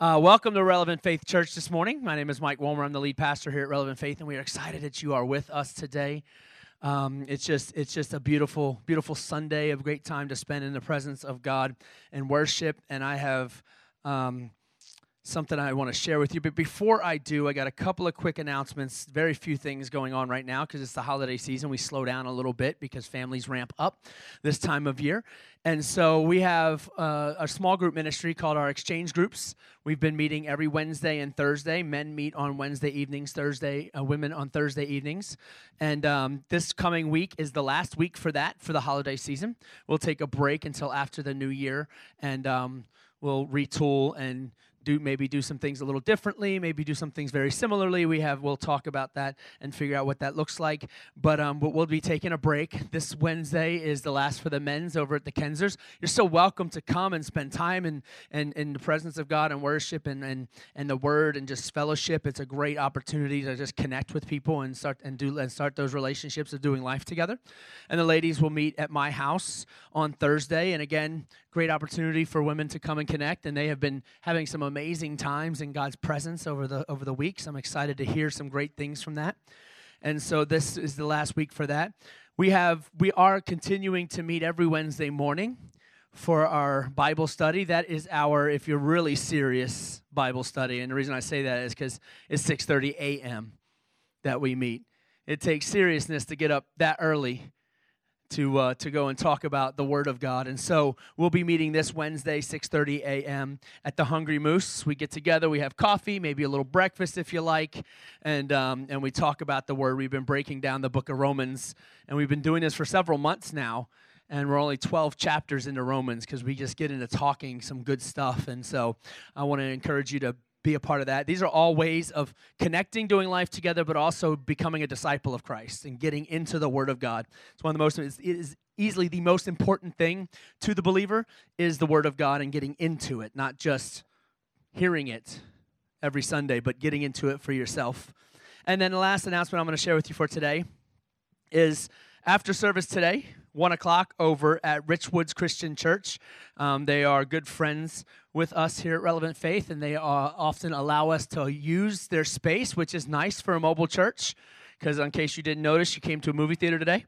Uh, welcome to Relevant Faith Church this morning. My name is Mike Wolmer. I'm the lead pastor here at Relevant Faith, and we are excited that you are with us today. Um, it's just it's just a beautiful beautiful Sunday, a great time to spend in the presence of God and worship. And I have um, something I want to share with you. But before I do, I got a couple of quick announcements. Very few things going on right now because it's the holiday season. We slow down a little bit because families ramp up this time of year. And so we have uh, a small group ministry called our Exchange Groups. We've been meeting every Wednesday and Thursday. Men meet on Wednesday evenings, Thursday, uh, women on Thursday evenings. And um, this coming week is the last week for that, for the holiday season. We'll take a break until after the new year and um, we'll retool and do maybe do some things a little differently, maybe do some things very similarly. We have we'll talk about that and figure out what that looks like. But um, but we'll be taking a break. This Wednesday is the last for the men's over at the Kensers. You're so welcome to come and spend time in in, in the presence of God and worship and, and and the Word and just fellowship. It's a great opportunity to just connect with people and start and do and start those relationships of doing life together. And the ladies will meet at my house on Thursday. And again, great opportunity for women to come and connect. And they have been having some amazing times in God's presence over the over the weeks. I'm excited to hear some great things from that. And so this is the last week for that. We have we are continuing to meet every Wednesday morning for our Bible study. That is our if you're really serious Bible study. And the reason I say that is cuz it's 6:30 a.m. that we meet. It takes seriousness to get up that early to uh, to go and talk about the Word of God. And so we'll be meeting this Wednesday, 6:30 a.m. at the Hungry Moose. We get together, we have coffee, maybe a little breakfast if you like, and um, and we talk about the Word. We've been breaking down the Book of Romans, and we've been doing this for several months now. And we're only 12 chapters into Romans because we just get into talking some good stuff. And so I want to encourage you to be a part of that. These are all ways of connecting, doing life together, but also becoming a disciple of Christ and getting into the Word of God. It's one of the most, it is easily the most important thing to the believer is the Word of God and getting into it, not just hearing it every Sunday, but getting into it for yourself. And then the last announcement I'm going to share with you for today is after service today, one o'clock over at Richwoods Christian Church. Um, they are good friends with us here at Relevant Faith, and they uh, often allow us to use their space, which is nice for a mobile church. Because, in case you didn't notice, you came to a movie theater today.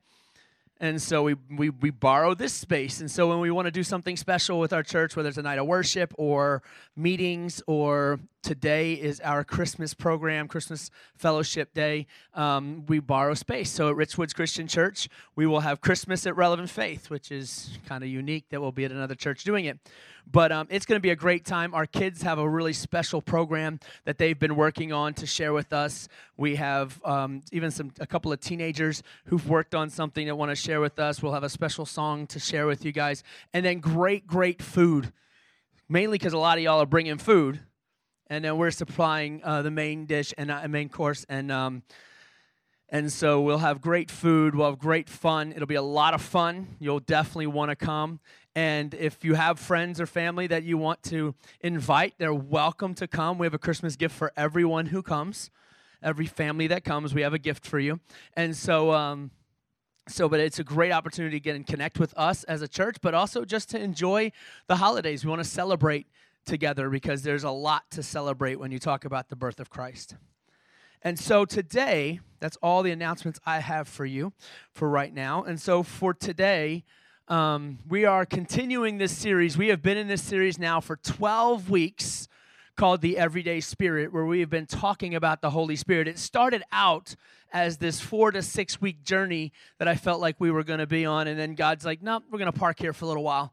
And so we, we, we borrow this space. And so when we want to do something special with our church, whether it's a night of worship or meetings, or today is our Christmas program, Christmas Fellowship Day, um, we borrow space. So at Richwoods Christian Church, we will have Christmas at Relevant Faith, which is kind of unique that we'll be at another church doing it. But um, it's going to be a great time. Our kids have a really special program that they've been working on to share with us. We have um, even some a couple of teenagers who've worked on something that want to share with us. We'll have a special song to share with you guys, and then great, great food. Mainly because a lot of y'all are bringing food, and then we're supplying uh, the main dish and uh, main course and. Um, and so we'll have great food, we'll have great fun. It'll be a lot of fun. You'll definitely want to come. And if you have friends or family that you want to invite, they're welcome to come. We have a Christmas gift for everyone who comes. Every family that comes, we have a gift for you. And so, um, so, but it's a great opportunity to get and connect with us as a church, but also just to enjoy the holidays. We want to celebrate together because there's a lot to celebrate when you talk about the birth of Christ. And so today, that's all the announcements I have for you for right now. And so for today, um, we are continuing this series. We have been in this series now for 12 weeks called The Everyday Spirit, where we have been talking about the Holy Spirit. It started out as this four to six week journey that I felt like we were going to be on. And then God's like, no, nope, we're going to park here for a little while.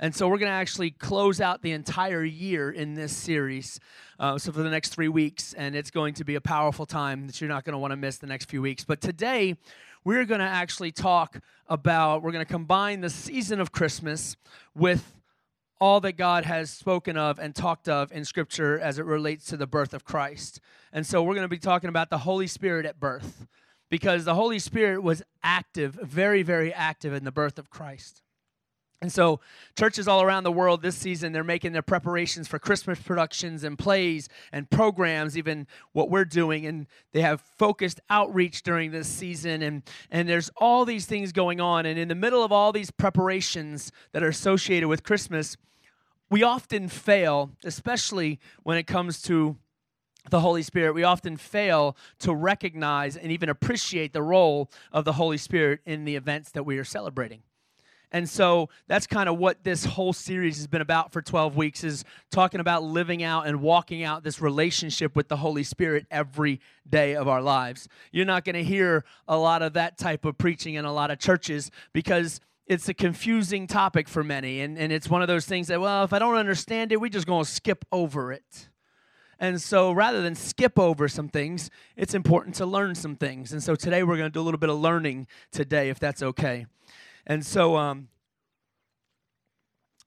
And so we're going to actually close out the entire year in this series. Uh, so for the next three weeks, and it's going to be a powerful time that you're not going to want to miss the next few weeks. But today, we're going to actually talk about, we're going to combine the season of Christmas with all that God has spoken of and talked of in Scripture as it relates to the birth of Christ. And so we're going to be talking about the Holy Spirit at birth because the Holy Spirit was active, very, very active in the birth of Christ. And so, churches all around the world this season, they're making their preparations for Christmas productions and plays and programs, even what we're doing. And they have focused outreach during this season. And, and there's all these things going on. And in the middle of all these preparations that are associated with Christmas, we often fail, especially when it comes to the Holy Spirit, we often fail to recognize and even appreciate the role of the Holy Spirit in the events that we are celebrating. And so that's kind of what this whole series has been about for 12 weeks is talking about living out and walking out this relationship with the Holy Spirit every day of our lives. You're not going to hear a lot of that type of preaching in a lot of churches because it's a confusing topic for many. And, and it's one of those things that, well, if I don't understand it, we're just going to skip over it. And so rather than skip over some things, it's important to learn some things. And so today we're going to do a little bit of learning today, if that's okay. And so, um,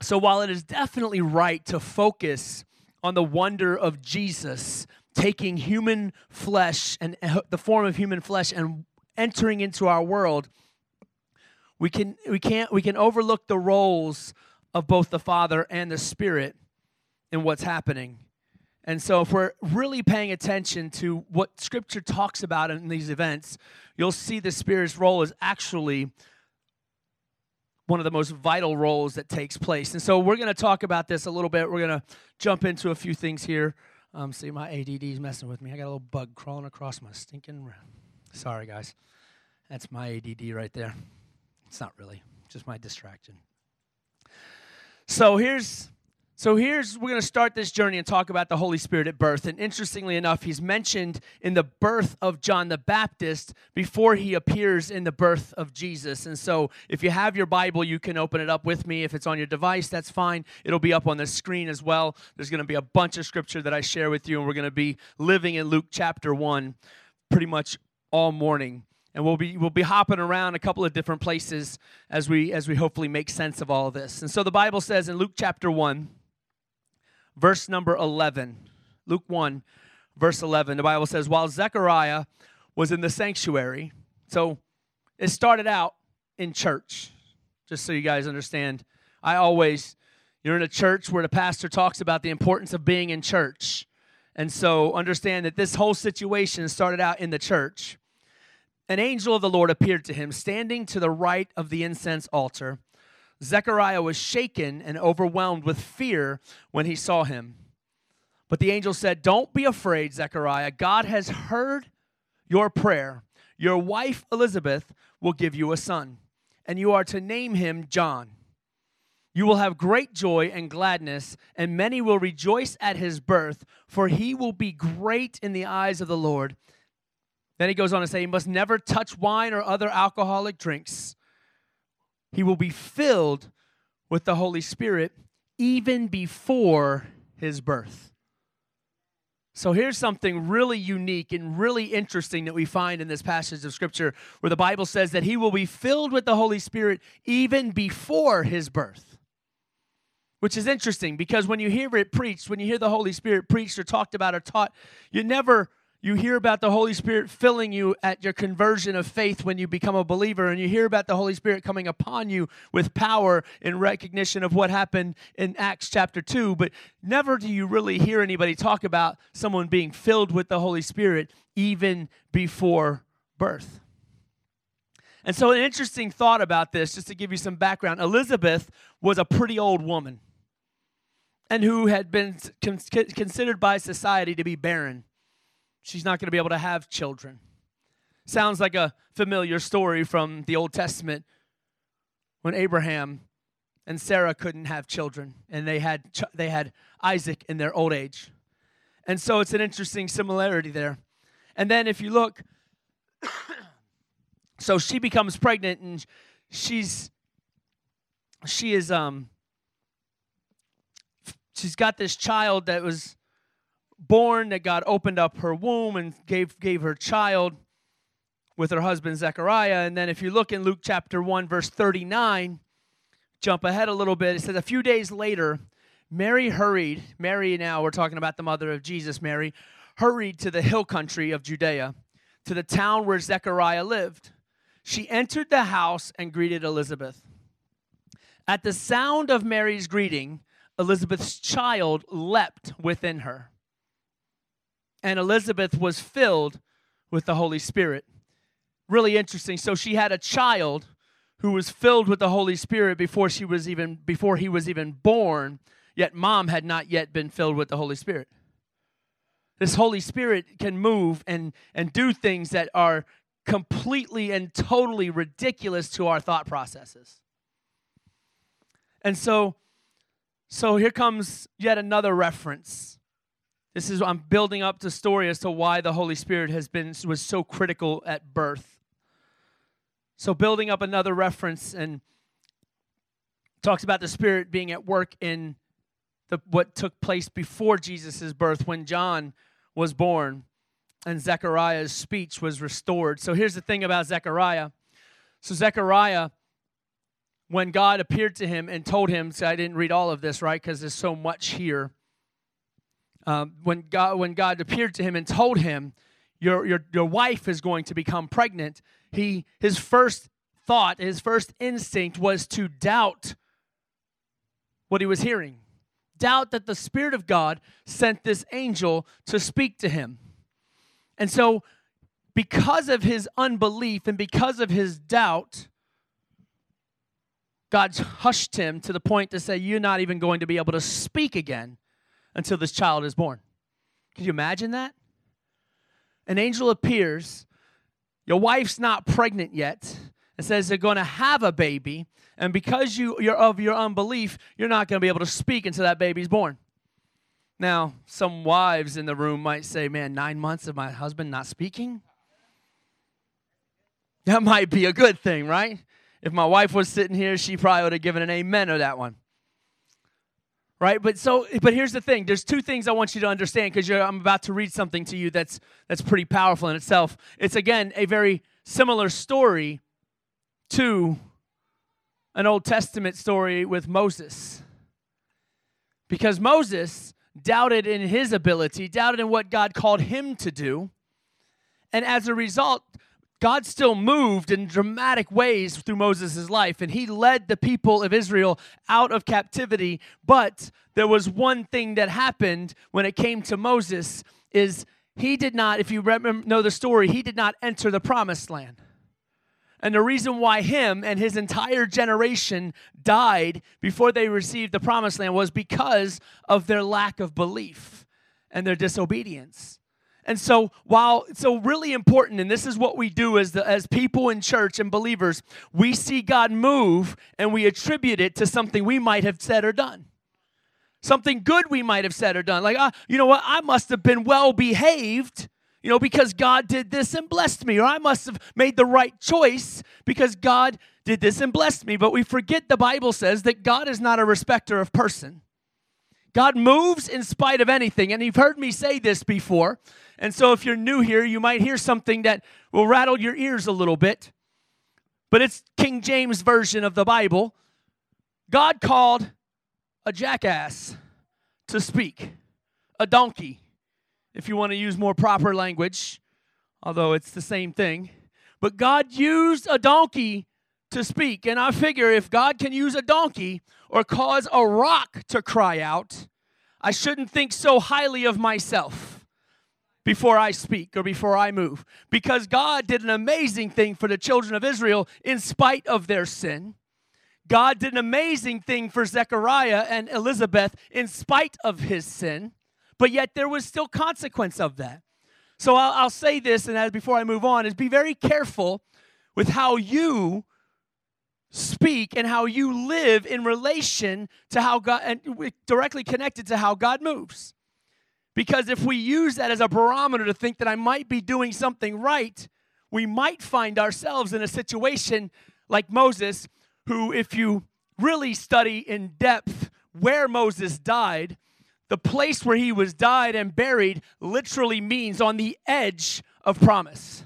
so while it is definitely right to focus on the wonder of Jesus taking human flesh and uh, the form of human flesh and entering into our world, we can we can't we can overlook the roles of both the Father and the Spirit in what's happening. And so, if we're really paying attention to what Scripture talks about in these events, you'll see the Spirit's role is actually one of the most vital roles that takes place. And so we're going to talk about this a little bit. We're going to jump into a few things here. Um, see, my ADD is messing with me. I got a little bug crawling across my stinking. Sorry, guys. That's my ADD right there. It's not really, just my distraction. So here's so here's, we're going to start this journey and talk about the Holy Spirit at birth. And interestingly enough, he's mentioned in the birth of John the Baptist before he appears in the birth of Jesus. And so if you have your Bible, you can open it up with me. If it's on your device, that's fine. It'll be up on the screen as well. There's going to be a bunch of scripture that I share with you, and we're going to be living in Luke chapter 1 pretty much all morning and we'll be we'll be hopping around a couple of different places as we as we hopefully make sense of all of this. And so the Bible says in Luke chapter 1 verse number 11. Luke 1, verse 11. The Bible says, While Zechariah was in the sanctuary, so it started out in church, just so you guys understand. I always, you're in a church where the pastor talks about the importance of being in church. And so understand that this whole situation started out in the church. An angel of the Lord appeared to him, standing to the right of the incense altar. Zechariah was shaken and overwhelmed with fear when he saw him. But the angel said, Don't be afraid, Zechariah. God has heard your prayer. Your wife Elizabeth will give you a son, and you are to name him John. You will have great joy and gladness, and many will rejoice at his birth, for he will be great in the eyes of the Lord. Then he goes on to say, He must never touch wine or other alcoholic drinks he will be filled with the Holy Spirit even before his birth. So here's something really unique and really interesting that we find in this passage of Scripture where the Bible says that he will be filled with the Holy Spirit even before his birth. Which is interesting because when you hear it preached, when you hear the Holy Spirit preached or talked about or taught, you never you hear about the Holy Spirit filling you at your conversion of faith when you become a believer, and you hear about the Holy Spirit coming upon you with power in recognition of what happened in Acts chapter 2. But never do you really hear anybody talk about someone being filled with the Holy Spirit even before birth. And so, an interesting thought about this, just to give you some background Elizabeth was a pretty old woman and who had been considered by society to be barren she's not going to be able to have children. Sounds like a familiar story from the Old Testament when Abraham and Sarah couldn't have children and they had they had Isaac in their old age. And so it's an interesting similarity there. And then if you look so she becomes pregnant and she's she is um she's got this child that was born that God opened up her womb and gave, gave her child with her husband Zechariah. And then if you look in Luke chapter 1, verse 39, jump ahead a little bit, it says, A few days later, Mary hurried, Mary now, we're talking about the mother of Jesus, Mary, hurried to the hill country of Judea, to the town where Zechariah lived. She entered the house and greeted Elizabeth. At the sound of Mary's greeting, Elizabeth's child leapt within her and Elizabeth was filled with the Holy Spirit. Really interesting. So she had a child who was filled with the Holy Spirit before she was even before he was even born. yet mom had not yet been filled with the Holy Spirit. This Holy Spirit can move and, and do things that are completely and totally ridiculous to our thought processes. And so, so here comes yet another reference. This is I'm building up the story as to why the Holy Spirit has been was so critical at birth. So building up another reference and talks about the Spirit being at work in the, what took place before Jesus' birth when John was born and Zechariah's speech was restored. So here's the thing about Zechariah. So Zechariah, when God appeared to him and told him, so I didn't read all of this, right? Because there's so much here. Um, when God when God appeared to him and told him, your, your, your wife is going to become pregnant, he his first thought, his first instinct was to doubt what he was hearing doubt that the Spirit of God sent this angel to speak to him. And so, because of his unbelief and because of his doubt, God hushed him to the point to say, You're not even going to be able to speak again until this child is born. Can you imagine that? An angel appears, your wife's not pregnant yet, and says they're going to have a baby, and because you, you're of your unbelief, you're not going to be able to speak until that baby's born. Now, some wives in the room might say, Man, nine months of my husband not speaking? That might be a good thing, right? If my wife was sitting here, she probably would have given an amen to that one. Right? But so but here's the thing. There's two things I want you to understand because I'm about to read something to you that's that's pretty powerful in itself. It's again a very similar story to an Old Testament story with Moses. Because Moses doubted in his ability, doubted in what God called him to do. And as a result, God still moved in dramatic ways through Moses' life, and he led the people of Israel out of captivity. But there was one thing that happened when it came to Moses is he did not, if you remember, know the story, he did not enter the promised land. And the reason why him and his entire generation died before they received the promised land was because of their lack of belief and their disobedience. And so, while so really important, and this is what we do as the, as people in church and believers, we see God move and we attribute it to something we might have said or done, something good we might have said or done. Like, ah, you know what? I must have been well behaved you know, because God did this and blessed me, or I must have made the right choice because God did this and blessed me. But we forget the Bible says that God is not a respecter of person. God moves in spite of anything. And you've heard me say this before. And so if you're new here, you might hear something that will rattle your ears a little bit. But it's King James version of the Bible. God called a jackass to speak, a donkey if you want to use more proper language, although it's the same thing. But God used a donkey to speak. And I figure if God can use a donkey or cause a rock to cry out, I shouldn't think so highly of myself before I speak or before I move. Because God did an amazing thing for the children of Israel in spite of their sin. God did an amazing thing for Zechariah and Elizabeth in spite of his sin but yet there was still consequence of that. So I'll, I'll say this, and as before I move on, is be very careful with how you speak and how you live in relation to how God and directly connected to how God moves. Because if we use that as a barometer to think that I might be doing something right, we might find ourselves in a situation like Moses, who, if you really study in depth where Moses died, the place where he was died and buried literally means on the edge of promise.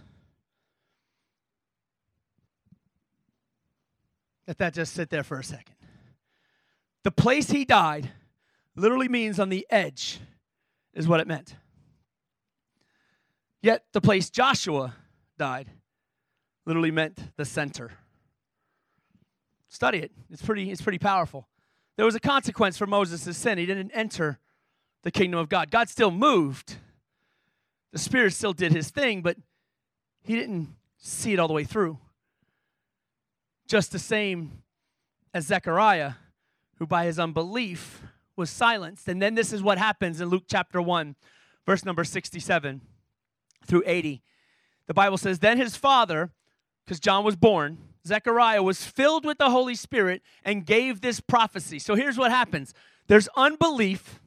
Let that just sit there for a second. The place he died literally means on the edge, is what it meant. Yet the place Joshua died literally meant the center. Study it. It's pretty, it's pretty powerful. There was a consequence for Moses' sin. He didn't enter the kingdom of God. God still moved. The Spirit still did his thing, but he didn't see it all the way through. Just the same as Zechariah, who by his unbelief was silenced. And then this is what happens in Luke chapter 1, verse number 67 through 80. The Bible says, Then his father, because John was born, Zechariah was filled with the Holy Spirit and gave this prophecy. So here's what happens there's unbelief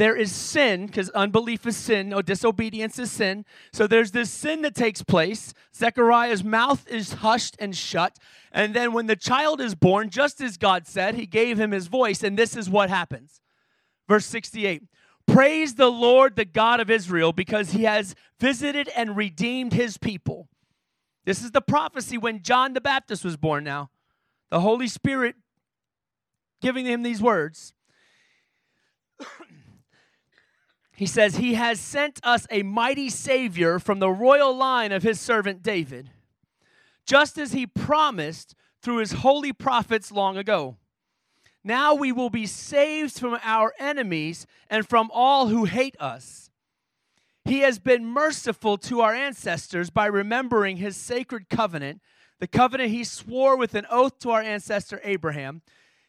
there is sin, because unbelief is sin, or disobedience is sin. So there's this sin that takes place. Zechariah's mouth is hushed and shut. And then when the child is born, just as God said, he gave him his voice, and this is what happens. Verse 68 Praise the Lord, the God of Israel, because he has visited and redeemed his people. This is the prophecy when John the Baptist was born now. The Holy Spirit giving him these words. He says, He has sent us a mighty Savior from the royal line of His servant David, just as He promised through His holy prophets long ago. Now we will be saved from our enemies and from all who hate us. He has been merciful to our ancestors by remembering His sacred covenant, the covenant He swore with an oath to our ancestor Abraham.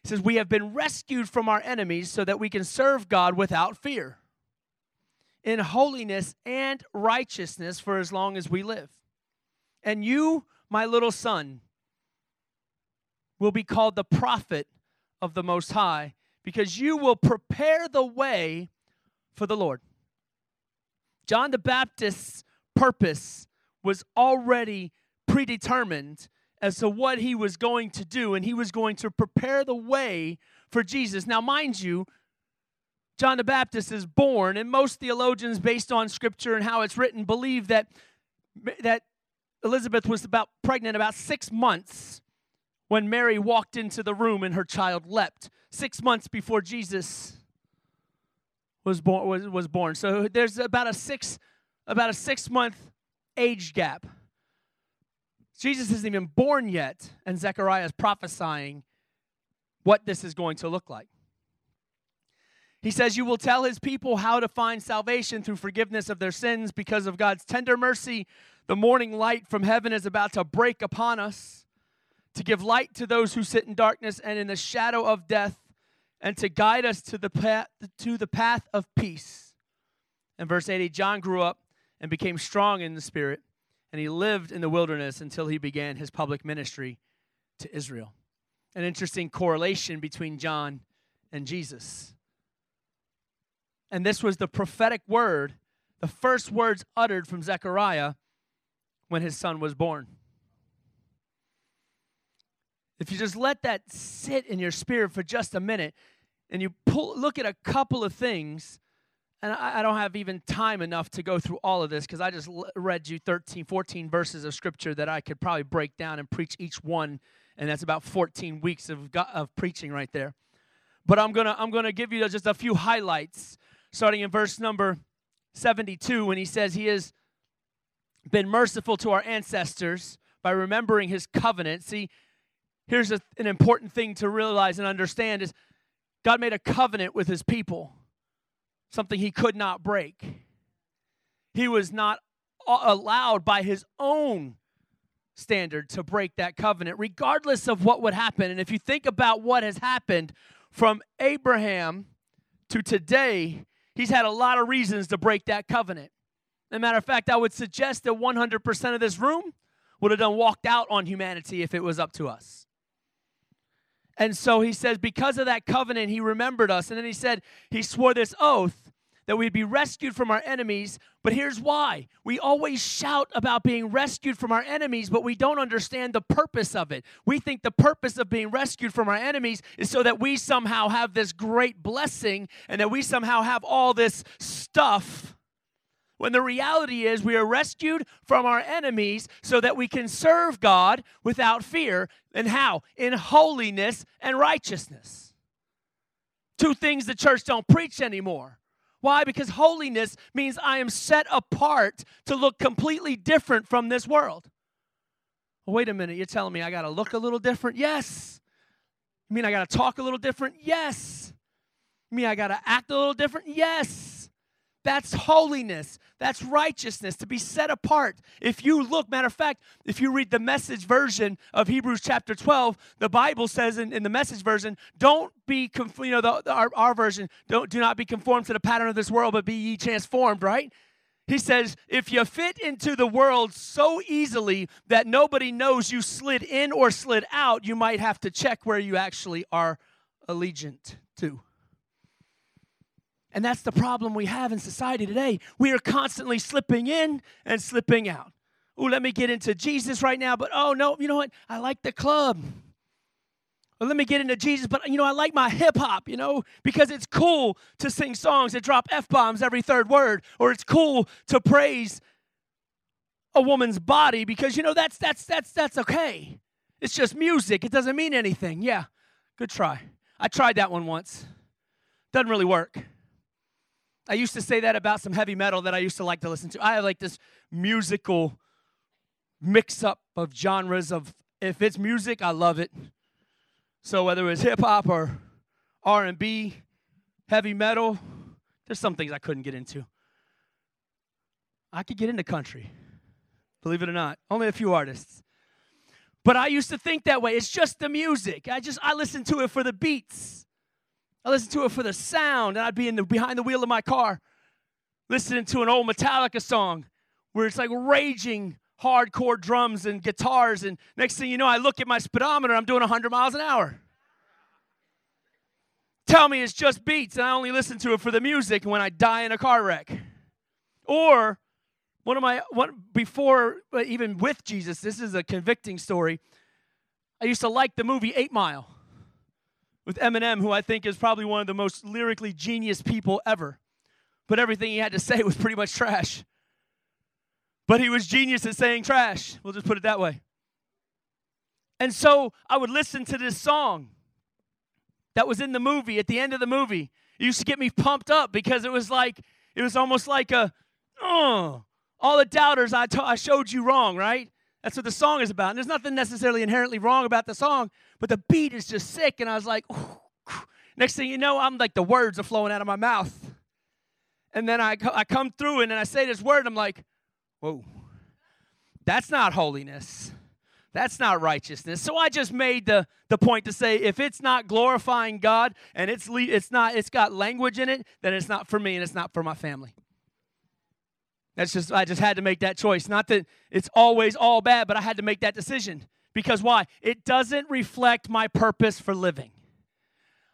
He says, We have been rescued from our enemies so that we can serve God without fear in holiness and righteousness for as long as we live. And you, my little son, will be called the prophet of the Most High because you will prepare the way for the Lord. John the Baptist's purpose was already predetermined as to what he was going to do, and he was going to prepare the way for Jesus. Now, mind you, John the Baptist is born, and most theologians, based on scripture and how it's written, believe that, that Elizabeth was about pregnant about six months when Mary walked into the room and her child leapt. Six months before Jesus was born. Was, was born. So there's about a six about a six month age gap. Jesus isn't even born yet, and Zechariah is prophesying what this is going to look like. He says, You will tell his people how to find salvation through forgiveness of their sins because of God's tender mercy. The morning light from heaven is about to break upon us to give light to those who sit in darkness and in the shadow of death and to guide us to the path, to the path of peace. In verse 80, John grew up and became strong in the spirit, and he lived in the wilderness until he began his public ministry to Israel. An interesting correlation between John and Jesus. And this was the prophetic word, the first words uttered from Zechariah when his son was born. If you just let that sit in your spirit for just a minute and you pull, look at a couple of things, and I, I don't have even time enough to go through all of this because I just read you 13, 14 verses of scripture that I could probably break down and preach each one, and that's about 14 weeks of, of preaching right there. But I'm gonna I'm gonna give you just a few highlights starting in verse number 72 when he says he has been merciful to our ancestors by remembering his covenant. See, here's a, an important thing to realize and understand is God made a covenant with his people, something he could not break. He was not allowed by his own standard to break that covenant, regardless of what would happen. And if you think about what has happened from Abraham to today, He's had a lot of reasons to break that covenant. As a matter of fact, I would suggest that 100% of this room would have done walked out on humanity if it was up to us. And so he says, because of that covenant, he remembered us. And then he said, he swore this oath that we'd be rescued from our enemies. But here's why we always shout about being rescued from our enemies, but we don't understand the purpose of it. We think the purpose of being rescued from our enemies is so that we somehow have this great blessing and that we somehow have all this stuff. When the reality is, we are rescued from our enemies so that we can serve God without fear. And how? In holiness and righteousness. Two things the church don't preach anymore. Why? Because holiness means I am set apart to look completely different from this world. Wait a minute, you're telling me I got to look a little different? Yes. You mean I got to talk a little different? Yes. You mean I got to act a little different? Yes. That's holiness. That's righteousness, to be set apart. If you look, matter of fact, if you read the message version of Hebrews chapter 12, the Bible says in, in the message version, don't be, you know, the, the, our, our version, don't, do not be conformed to the pattern of this world, but be ye transformed, right? He says, if you fit into the world so easily that nobody knows you slid in or slid out, you might have to check where you actually are allegiant to. And that's the problem we have in society today. We are constantly slipping in and slipping out. Oh, let me get into Jesus right now, but oh no, you know what? I like the club. Or let me get into Jesus, but you know, I like my hip hop, you know, because it's cool to sing songs that drop F bombs every third word, or it's cool to praise a woman's body because you know that's that's that's that's okay. It's just music. It doesn't mean anything. Yeah. Good try. I tried that one once. Doesn't really work. I used to say that about some heavy metal that I used to like to listen to. I have like this musical mix up of genres of if it's music, I love it. So whether it's hip hop or R&B, heavy metal, there's some things I couldn't get into. I could get into country. Believe it or not. Only a few artists. But I used to think that way. It's just the music. I just I listen to it for the beats. I listened to it for the sound, and I'd be in the behind the wheel of my car listening to an old Metallica song where it's like raging hardcore drums and guitars, and next thing you know, I look at my speedometer, I'm doing 100 miles an hour. Tell me it's just beats, and I only listen to it for the music when I die in a car wreck. Or one of my one before even with Jesus, this is a convicting story. I used to like the movie Eight Mile with Eminem, who I think is probably one of the most lyrically genius people ever. But everything he had to say was pretty much trash. But he was genius at saying trash. We'll just put it that way. And so I would listen to this song that was in the movie at the end of the movie. It used to get me pumped up because it was like, it was almost like a, oh, all the doubters I, t- I showed you wrong, right? That's what the song is about. And there's nothing necessarily inherently wrong about the song, but the beat is just sick. And I was like, next thing you know, I'm like, the words are flowing out of my mouth. And then I, I come through and then I say this word, I'm like, whoa, that's not holiness. That's not righteousness. So I just made the, the point to say if it's not glorifying God and it's it's not it's got language in it, then it's not for me and it's not for my family. That's just, I just had to make that choice. Not that it's always all bad, but I had to make that decision. Because why? It doesn't reflect my purpose for living.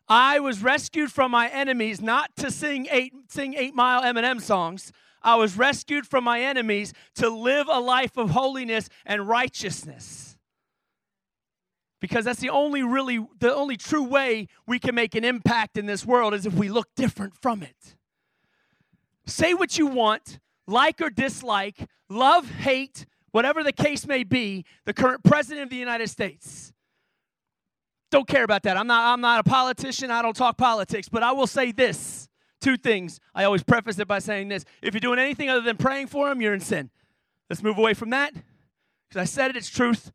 I was rescued from my enemies not to sing eight, sing eight mile Eminem songs. I was rescued from my enemies to live a life of holiness and righteousness. Because that's the only really, the only true way we can make an impact in this world is if we look different from it. Say what you want, like or dislike, love, hate, whatever the case may be, the current president of the United States. Don't care about that. I'm not, I'm not a politician. I don't talk politics. But I will say this two things. I always preface it by saying this. If you're doing anything other than praying for him, you're in sin. Let's move away from that because I said it, it's truth.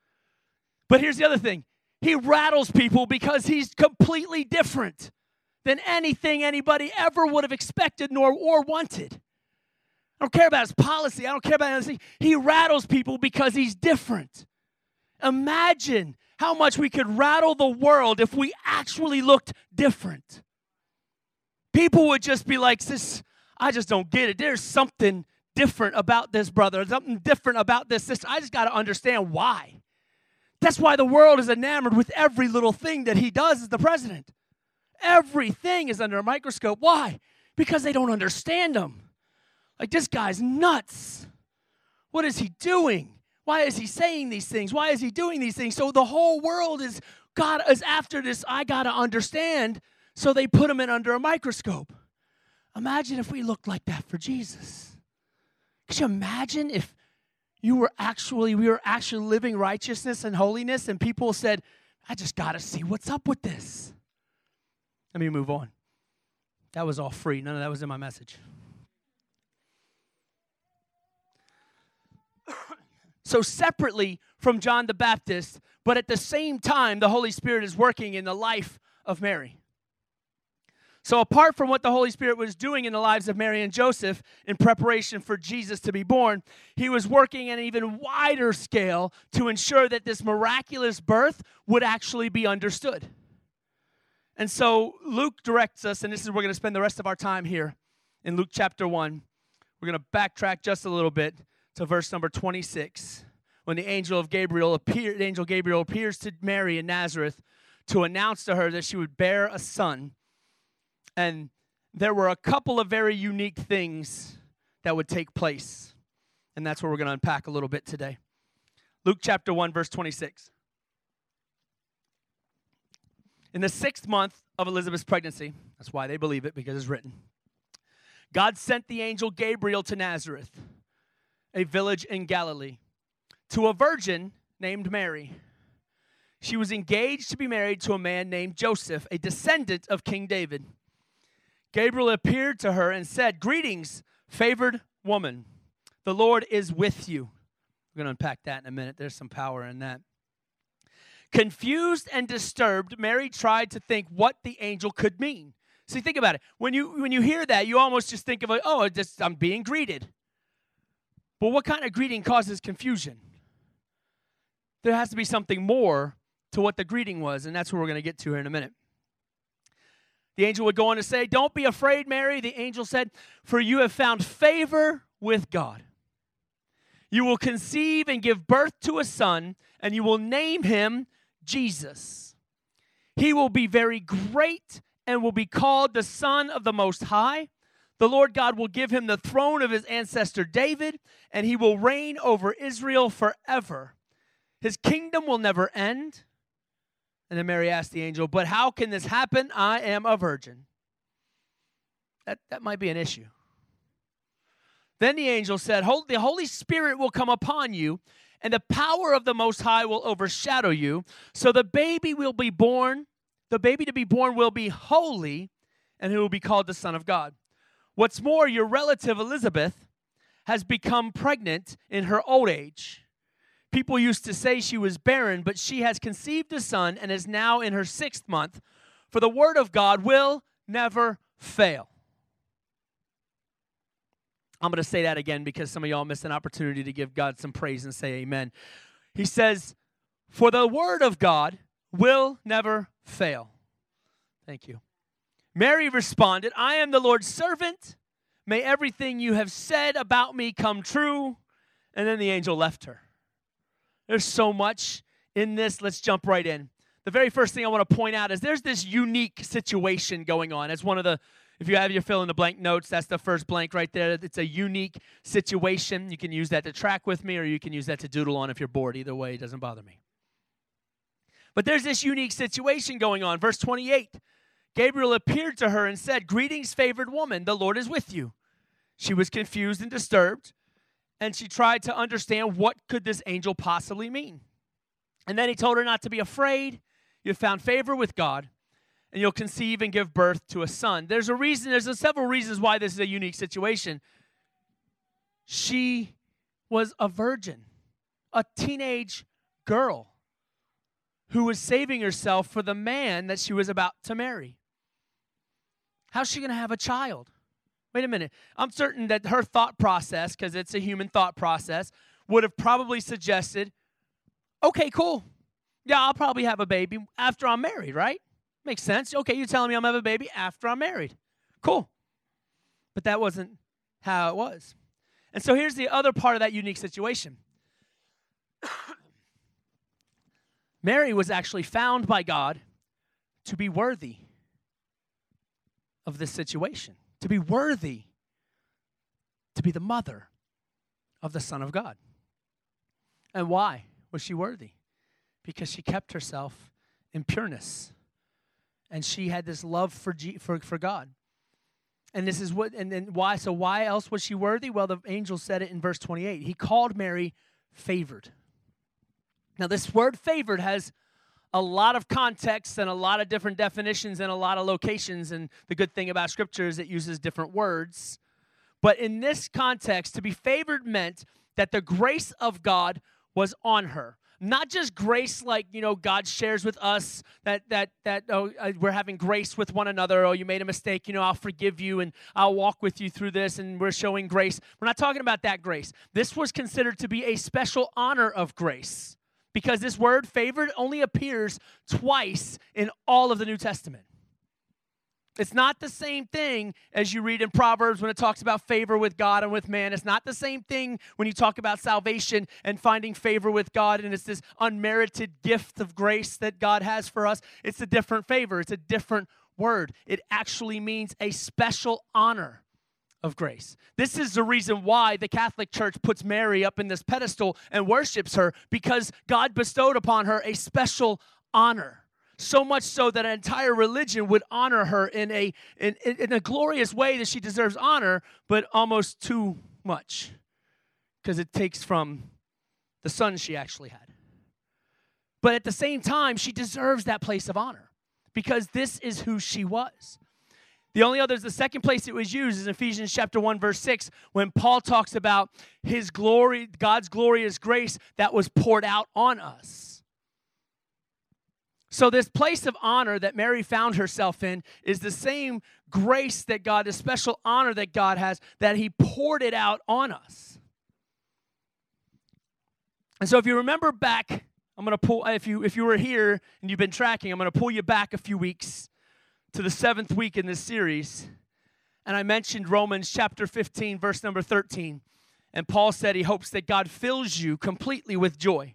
But here's the other thing he rattles people because he's completely different than anything anybody ever would have expected nor or wanted. I don't care about his policy. I don't care about anything. He rattles people because he's different. Imagine how much we could rattle the world if we actually looked different. People would just be like, "This, I just don't get it. There's something different about this brother. Something different about this sister. I just got to understand why." That's why the world is enamored with every little thing that he does as the president. Everything is under a microscope. Why? Because they don't understand him. Like, this guy's nuts. What is he doing? Why is he saying these things? Why is he doing these things? So the whole world is God is after this. I got to understand. So they put him in under a microscope. Imagine if we looked like that for Jesus. Could you imagine if you were actually, we were actually living righteousness and holiness, and people said, I just got to see what's up with this. Let me move on. That was all free. None of that was in my message. So, separately from John the Baptist, but at the same time, the Holy Spirit is working in the life of Mary. So, apart from what the Holy Spirit was doing in the lives of Mary and Joseph in preparation for Jesus to be born, he was working at an even wider scale to ensure that this miraculous birth would actually be understood. And so, Luke directs us, and this is where we're going to spend the rest of our time here in Luke chapter 1. We're going to backtrack just a little bit to verse number 26 when the angel of Gabriel appeared, angel Gabriel appears to Mary in Nazareth to announce to her that she would bear a son and there were a couple of very unique things that would take place. And that's what we're going to unpack a little bit today. Luke chapter 1, verse 26. In the sixth month of Elizabeth's pregnancy, that's why they believe it, because it's written, God sent the angel Gabriel to Nazareth, a village in Galilee, to a virgin named Mary. She was engaged to be married to a man named Joseph, a descendant of King David. Gabriel appeared to her and said, Greetings, favored woman. The Lord is with you. We're going to unpack that in a minute. There's some power in that. Confused and disturbed, Mary tried to think what the angel could mean. See, think about it. When you when you hear that, you almost just think of like, oh, just, I'm being greeted. But what kind of greeting causes confusion? There has to be something more to what the greeting was, and that's what we're going to get to here in a minute. The angel would go on to say, Don't be afraid, Mary. The angel said, For you have found favor with God. You will conceive and give birth to a son, and you will name him Jesus. He will be very great and will be called the Son of the Most High. The Lord God will give him the throne of his ancestor David, and he will reign over Israel forever. His kingdom will never end. And then Mary asked the angel, But how can this happen? I am a virgin. That, that might be an issue. Then the angel said, The Holy Spirit will come upon you, and the power of the Most High will overshadow you. So the baby will be born, the baby to be born will be holy, and he will be called the Son of God. What's more, your relative Elizabeth has become pregnant in her old age. People used to say she was barren, but she has conceived a son and is now in her sixth month. For the word of God will never fail. I'm going to say that again because some of y'all missed an opportunity to give God some praise and say amen. He says, For the word of God will never fail. Thank you. Mary responded, I am the Lord's servant. May everything you have said about me come true. And then the angel left her. There's so much in this. Let's jump right in. The very first thing I want to point out is there's this unique situation going on. It's one of the, if you have your fill in the blank notes, that's the first blank right there. It's a unique situation. You can use that to track with me or you can use that to doodle on if you're bored. Either way, it doesn't bother me. But there's this unique situation going on. Verse 28 Gabriel appeared to her and said, Greetings, favored woman, the Lord is with you. She was confused and disturbed and she tried to understand what could this angel possibly mean. And then he told her not to be afraid. You've found favor with God, and you'll conceive and give birth to a son. There's a reason, there's several reasons why this is a unique situation. She was a virgin, a teenage girl who was saving herself for the man that she was about to marry. How's she going to have a child? Wait a minute. I'm certain that her thought process, because it's a human thought process, would have probably suggested, okay, cool. Yeah, I'll probably have a baby after I'm married, right? Makes sense. Okay, you're telling me I'm going to have a baby after I'm married. Cool. But that wasn't how it was. And so here's the other part of that unique situation Mary was actually found by God to be worthy of this situation to be worthy to be the mother of the Son of God. And why was she worthy? Because she kept herself in pureness. And she had this love for, G, for, for God. And this is what, and then why? So, why else was she worthy? Well, the angel said it in verse 28. He called Mary favored. Now, this word favored has a lot of context and a lot of different definitions and a lot of locations. And the good thing about scripture is it uses different words. But in this context, to be favored meant that the grace of God was on her. not just grace like you know God shares with us that that that oh, uh, we're having grace with one another. Oh, you made a mistake, you know, I'll forgive you and I'll walk with you through this, and we're showing grace. We're not talking about that grace. This was considered to be a special honor of grace because this word favored only appears twice in all of the New Testament. It's not the same thing as you read in Proverbs when it talks about favor with God and with man. It's not the same thing when you talk about salvation and finding favor with God and it's this unmerited gift of grace that God has for us. It's a different favor, it's a different word. It actually means a special honor of grace. This is the reason why the Catholic Church puts Mary up in this pedestal and worships her because God bestowed upon her a special honor. So much so that an entire religion would honor her in a in, in a glorious way that she deserves honor but almost too much because it takes from the son she actually had. But at the same time she deserves that place of honor because this is who she was the only other, is the second place it was used is Ephesians chapter 1, verse 6, when Paul talks about his glory, God's glorious grace that was poured out on us. So, this place of honor that Mary found herself in is the same grace that God, the special honor that God has, that He poured it out on us. And so, if you remember back, I'm going to pull, if you, if you were here and you've been tracking, I'm going to pull you back a few weeks to the seventh week in this series. And I mentioned Romans chapter 15, verse number 13. And Paul said he hopes that God fills you completely with joy.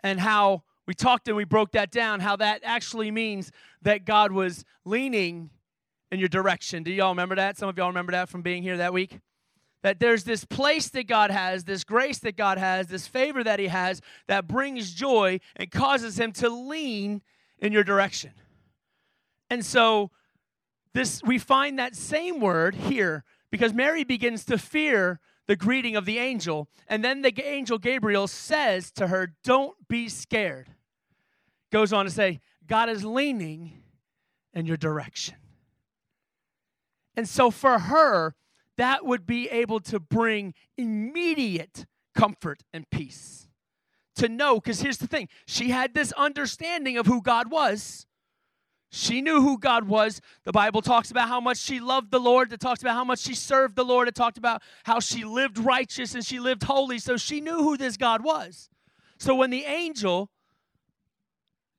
And how we talked and we broke that down, how that actually means that God was leaning in your direction. Do y'all remember that? Some of y'all remember that from being here that week? That there's this place that God has, this grace that God has, this favor that He has that brings joy and causes Him to lean in your direction. And so this we find that same word here because Mary begins to fear the greeting of the angel. And then the angel Gabriel says to her, Don't be scared goes on to say, God is leaning in your direction. And so for her, that would be able to bring immediate comfort and peace. To know, because here's the thing she had this understanding of who God was. She knew who God was. The Bible talks about how much she loved the Lord. It talks about how much she served the Lord. It talked about how she lived righteous and she lived holy. So she knew who this God was. So when the angel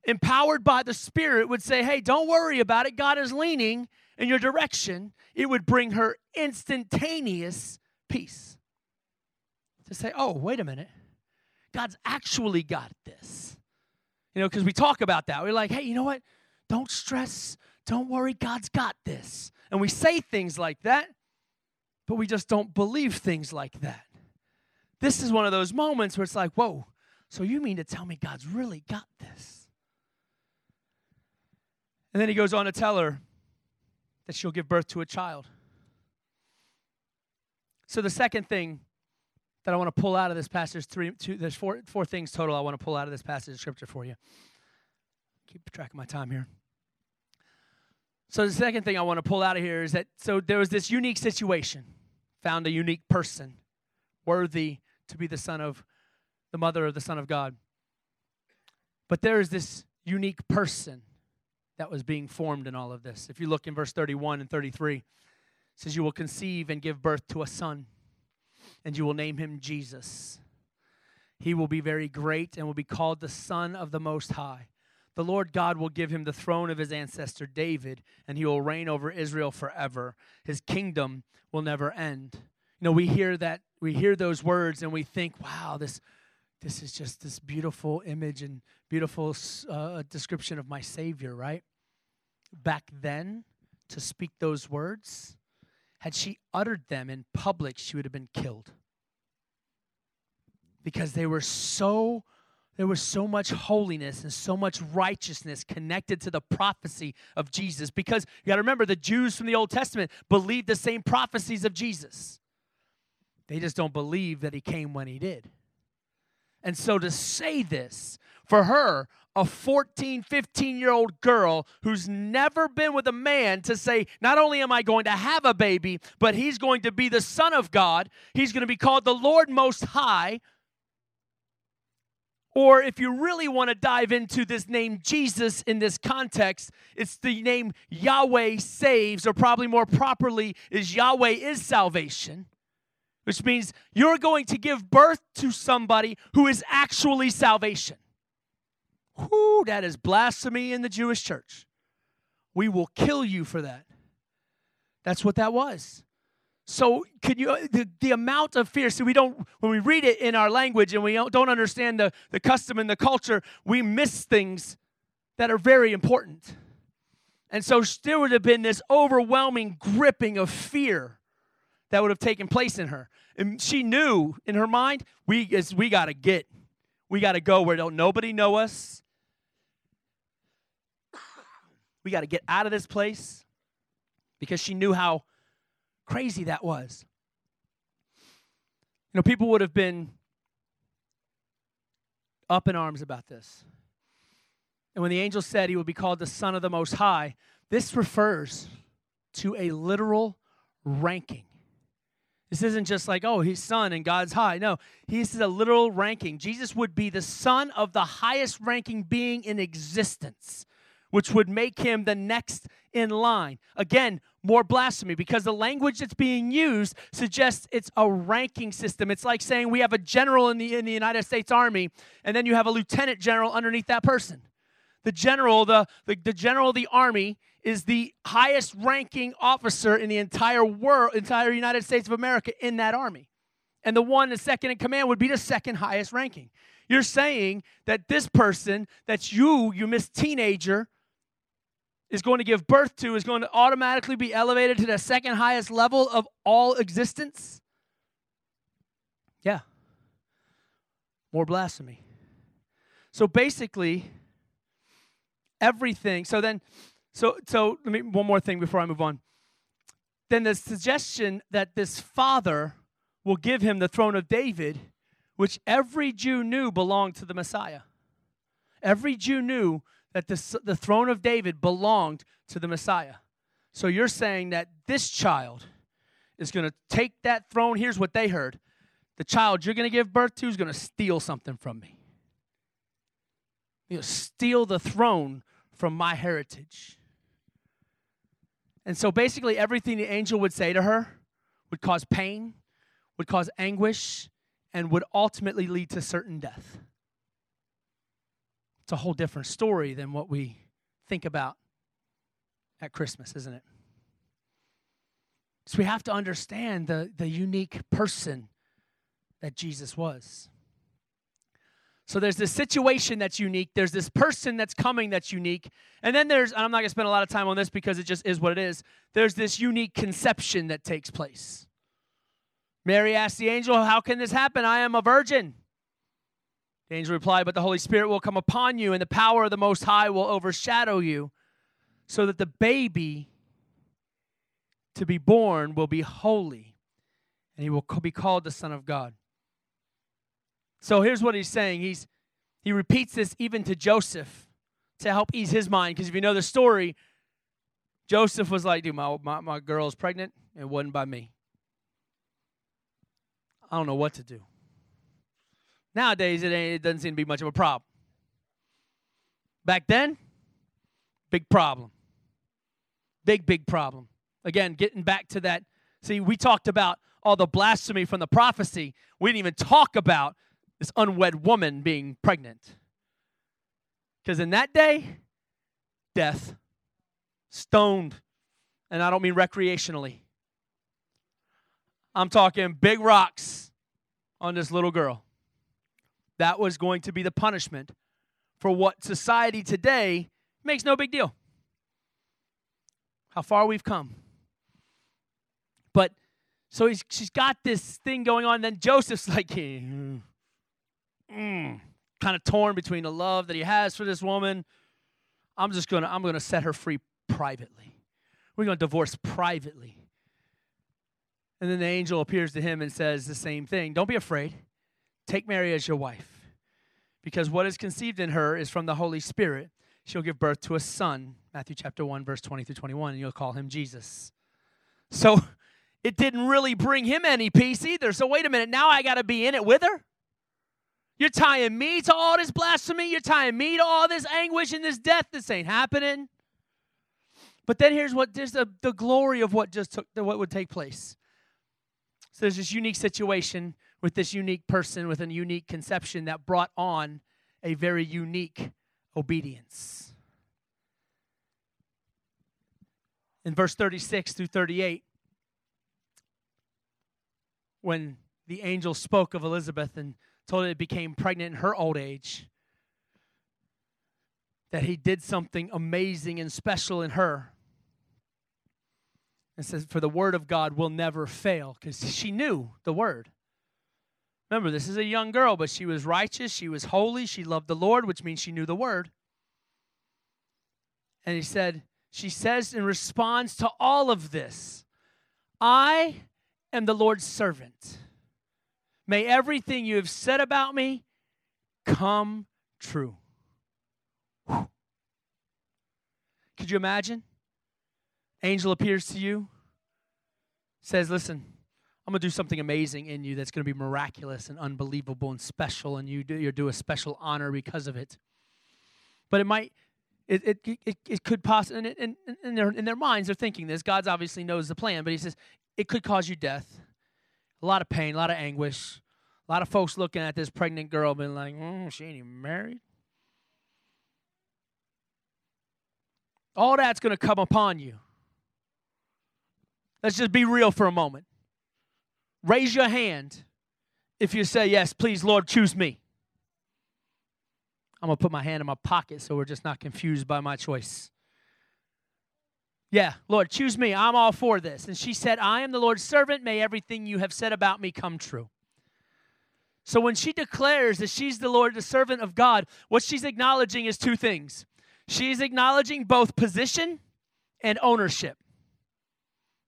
empowered by the Spirit, would say, Hey, don't worry about it. God is leaning in your direction. It would bring her instantaneous peace. To say, Oh, wait a minute. God's actually got this. You know, because we talk about that. We're like, Hey, you know what? Don't stress. Don't worry. God's got this. And we say things like that, but we just don't believe things like that. This is one of those moments where it's like, Whoa, so you mean to tell me God's really got this? And then he goes on to tell her that she'll give birth to a child. So the second thing that I want to pull out of this passage, three, two, there's four, four things total I want to pull out of this passage of scripture for you. Keep track of my time here. So the second thing I want to pull out of here is that so there was this unique situation, found a unique person worthy to be the son of the mother of the son of God. But there is this unique person that was being formed in all of this. If you look in verse 31 and 33, it says, You will conceive and give birth to a son, and you will name him Jesus. He will be very great and will be called the Son of the Most High. The Lord God will give him the throne of his ancestor David, and he will reign over Israel forever. His kingdom will never end. You know, we hear that, we hear those words, and we think, wow, this this is just this beautiful image and beautiful uh, description of my Savior, right? Back then, to speak those words, had she uttered them in public, she would have been killed. Because they were so, there was so much holiness and so much righteousness connected to the prophecy of Jesus. Because you got to remember, the Jews from the Old Testament believed the same prophecies of Jesus. They just don't believe that he came when he did. And so to say this, for her, a 14, 15 year old girl who's never been with a man to say, not only am I going to have a baby, but he's going to be the Son of God, he's going to be called the Lord Most High. Or if you really want to dive into this name Jesus in this context, it's the name Yahweh saves, or probably more properly, is Yahweh is salvation, which means you're going to give birth to somebody who is actually salvation. Whoo, that is blasphemy in the Jewish church. We will kill you for that. That's what that was. So, can you uh, the, the amount of fear? See, we don't when we read it in our language and we don't understand the, the custom and the culture, we miss things that are very important. And so there would have been this overwhelming gripping of fear that would have taken place in her. And she knew in her mind, we is we gotta get, we gotta go where don't nobody know us. We gotta get out of this place because she knew how crazy that was. You know, people would have been up in arms about this. And when the angel said he would be called the Son of the Most High, this refers to a literal ranking. This isn't just like, oh, he's son and God's high. No, he's a literal ranking. Jesus would be the son of the highest ranking being in existence, which would make him the next in line. Again, more blasphemy because the language that's being used suggests it's a ranking system. It's like saying we have a general in the in the United States Army and then you have a lieutenant general underneath that person. The general, the, the, the general of the army is the highest ranking officer in the entire world, entire United States of America in that army. And the one, the second in command, would be the second highest ranking. You're saying that this person, that's you, you miss teenager, is going to give birth to is going to automatically be elevated to the second highest level of all existence? Yeah. More blasphemy. So basically, everything. So then, so so let me one more thing before I move on. Then the suggestion that this father will give him the throne of David, which every Jew knew belonged to the Messiah. Every Jew knew that the, the throne of David belonged to the Messiah. So you're saying that this child is going to take that throne. Here's what they heard the child you're going to give birth to is going to steal something from me. You know, steal the throne from my heritage. And so basically, everything the angel would say to her would cause pain, would cause anguish, and would ultimately lead to certain death. It's a whole different story than what we think about at Christmas, isn't it? So we have to understand the, the unique person that Jesus was. So there's this situation that's unique. There's this person that's coming that's unique. And then there's, and I'm not to spend a lot of time on this because it just is what it is. There's this unique conception that takes place. Mary asked the angel, How can this happen? I am a virgin. The angel replied, But the Holy Spirit will come upon you, and the power of the Most High will overshadow you, so that the baby to be born will be holy, and he will be called the Son of God. So here's what he's saying. He's he repeats this even to Joseph to help ease his mind. Because if you know the story, Joseph was like, dude, my, my, my girl's pregnant. It wasn't by me. I don't know what to do. Nowadays, it, it doesn't seem to be much of a problem. Back then, big problem. Big, big problem. Again, getting back to that. See, we talked about all the blasphemy from the prophecy. We didn't even talk about this unwed woman being pregnant. Because in that day, death, stoned, and I don't mean recreationally. I'm talking big rocks on this little girl. That was going to be the punishment for what society today makes no big deal. How far we've come. But so he's, she's got this thing going on. Then Joseph's like, mm, kind of torn between the love that he has for this woman. I'm just gonna, I'm gonna set her free privately. We're gonna divorce privately. And then the angel appears to him and says the same thing. Don't be afraid. Take Mary as your wife, because what is conceived in her is from the Holy Spirit. She'll give birth to a son, Matthew chapter 1, verse 20 through 21, and you'll call him Jesus. So it didn't really bring him any peace either. So wait a minute, now I got to be in it with her? You're tying me to all this blasphemy. You're tying me to all this anguish and this death. This ain't happening. But then here's what there's the, the glory of what just took what would take place. So there's this unique situation with this unique person with a unique conception that brought on a very unique obedience. In verse 36 through 38, when the angel spoke of Elizabeth and told her it became pregnant in her old age, that he did something amazing and special in her. And says, For the word of God will never fail, because she knew the word. Remember, this is a young girl, but she was righteous, she was holy, she loved the Lord, which means she knew the word. And he said, She says in response to all of this, I am the Lord's servant. May everything you have said about me come true. Whew. Could you imagine? Angel appears to you, says, Listen, I'm going to do something amazing in you that's going to be miraculous and unbelievable and special, and you do, you do a special honor because of it. But it might, it, it, it, it could possibly, in, in, their, in their minds, they're thinking this. God obviously knows the plan, but He says, it could cause you death, a lot of pain, a lot of anguish. A lot of folks looking at this pregnant girl being like, mm, she ain't even married. All that's going to come upon you. Let's just be real for a moment. Raise your hand if you say, Yes, please, Lord, choose me. I'm going to put my hand in my pocket so we're just not confused by my choice. Yeah, Lord, choose me. I'm all for this. And she said, I am the Lord's servant. May everything you have said about me come true. So when she declares that she's the Lord, the servant of God, what she's acknowledging is two things. She's acknowledging both position and ownership.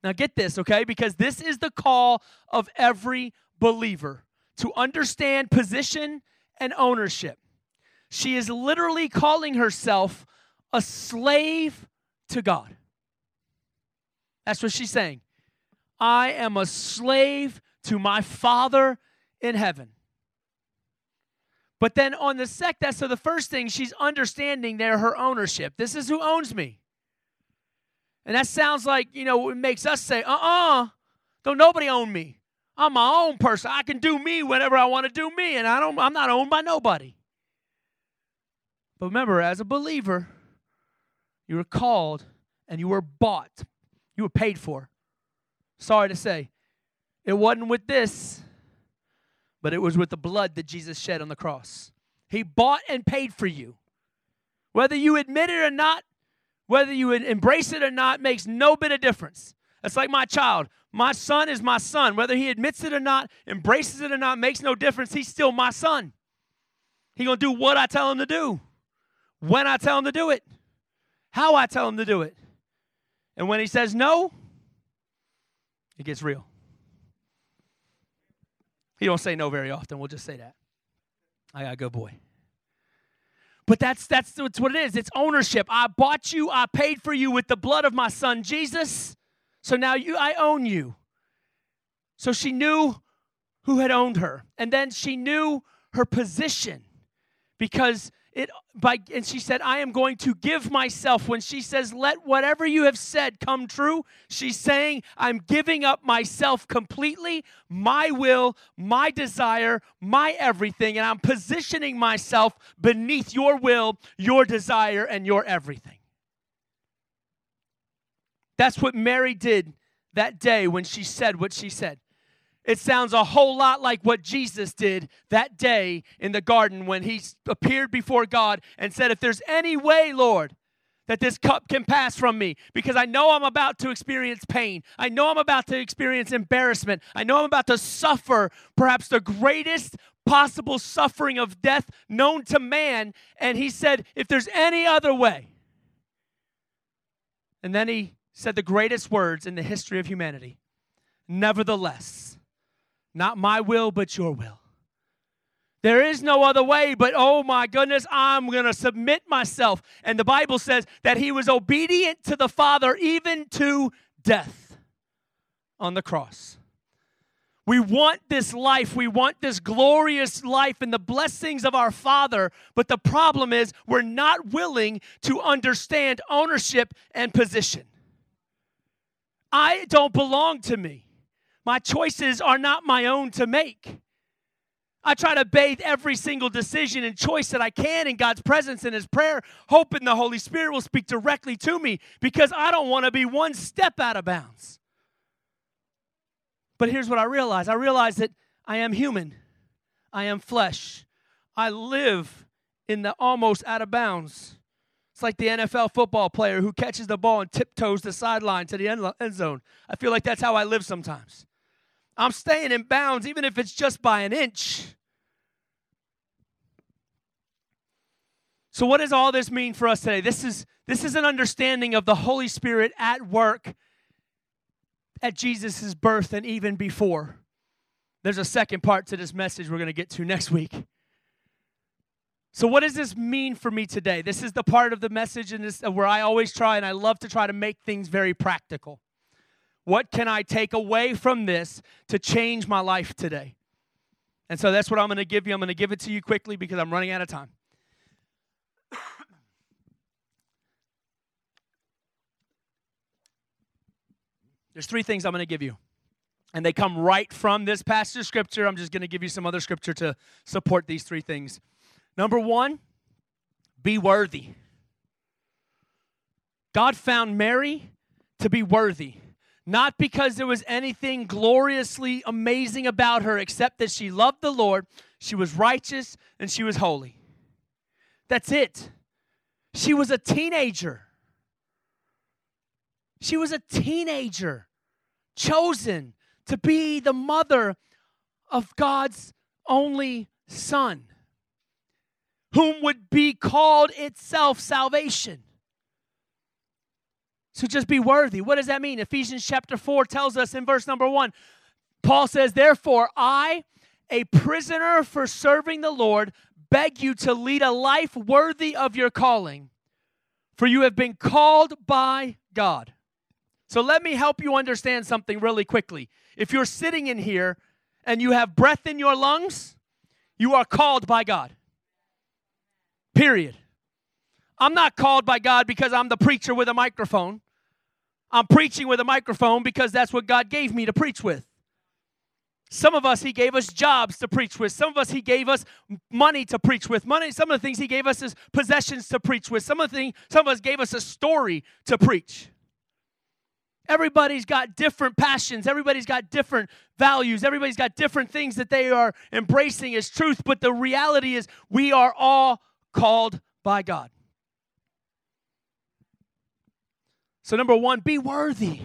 Now, get this, okay? Because this is the call of every believer to understand position and ownership. She is literally calling herself a slave to God. That's what she's saying. I am a slave to my Father in heaven. But then on the sec, that so the first thing she's understanding there her ownership. This is who owns me. And that sounds like, you know, it makes us say, uh uh-uh, uh, don't nobody own me. I'm my own person. I can do me whenever I want to do me, and I don't, I'm not owned by nobody. But remember, as a believer, you were called and you were bought. You were paid for. Sorry to say. It wasn't with this, but it was with the blood that Jesus shed on the cross. He bought and paid for you. Whether you admit it or not, whether you embrace it or not makes no bit of difference. It's like my child. My son is my son. Whether he admits it or not, embraces it or not, makes no difference. He's still my son. He's going to do what I tell him to do, when I tell him to do it, how I tell him to do it. And when he says no, it gets real. He don't say no very often. We'll just say that. I got a good boy. But that's that's, that's what it is. It's ownership. I bought you, I paid for you with the blood of my son Jesus. So now you I own you. So she knew who had owned her. And then she knew her position because it by and she said i am going to give myself. When she says let whatever you have said come true she's saying i'm giving up myself completely my will my desire my everything and i'm positioning myself beneath your will your desire and your everything. That's what mary did that day when she said what she said it sounds a whole lot like what Jesus did that day in the garden when he appeared before God and said, If there's any way, Lord, that this cup can pass from me because I know I'm about to experience pain. I know I'm about to experience embarrassment. I know I'm about to suffer perhaps the greatest possible suffering of death known to man. And he said, If there's any other way. And then he said the greatest words in the history of humanity Nevertheless, not my will, but your will. There is no other way, but oh my goodness, I'm going to submit myself. And the Bible says that he was obedient to the Father even to death on the cross. We want this life. We want this glorious life and the blessings of our Father. But the problem is, we're not willing to understand ownership and position. I don't belong to me. My choices are not my own to make. I try to bathe every single decision and choice that I can in God's presence and His prayer, hoping the Holy Spirit will speak directly to me because I don't want to be one step out of bounds. But here's what I realize I realize that I am human, I am flesh. I live in the almost out of bounds. It's like the NFL football player who catches the ball and tiptoes the sideline to the end zone. I feel like that's how I live sometimes. I'm staying in bounds, even if it's just by an inch. So, what does all this mean for us today? This is, this is an understanding of the Holy Spirit at work at Jesus' birth and even before. There's a second part to this message we're going to get to next week. So, what does this mean for me today? This is the part of the message and this, where I always try, and I love to try to make things very practical. What can I take away from this to change my life today? And so that's what I'm going to give you. I'm going to give it to you quickly because I'm running out of time. There's three things I'm going to give you. And they come right from this passage of scripture. I'm just going to give you some other scripture to support these three things. Number one, be worthy. God found Mary to be worthy, not because there was anything gloriously amazing about her, except that she loved the Lord, she was righteous, and she was holy. That's it. She was a teenager. She was a teenager, chosen to be the mother of God's only son, whom would be called itself salvation. So just be worthy. What does that mean? Ephesians chapter 4 tells us in verse number 1 Paul says, Therefore, I, a prisoner for serving the Lord, beg you to lead a life worthy of your calling, for you have been called by God. So let me help you understand something really quickly. If you're sitting in here and you have breath in your lungs, you are called by God. Period. I'm not called by God because I'm the preacher with a microphone. I'm preaching with a microphone because that's what God gave me to preach with. Some of us, He gave us jobs to preach with. Some of us, He gave us money to preach with. Money. Some of the things He gave us is possessions to preach with. Some of the things, some of us gave us a story to preach. Everybody's got different passions. Everybody's got different values. Everybody's got different things that they are embracing as truth. But the reality is, we are all called by God. So, number one, be worthy.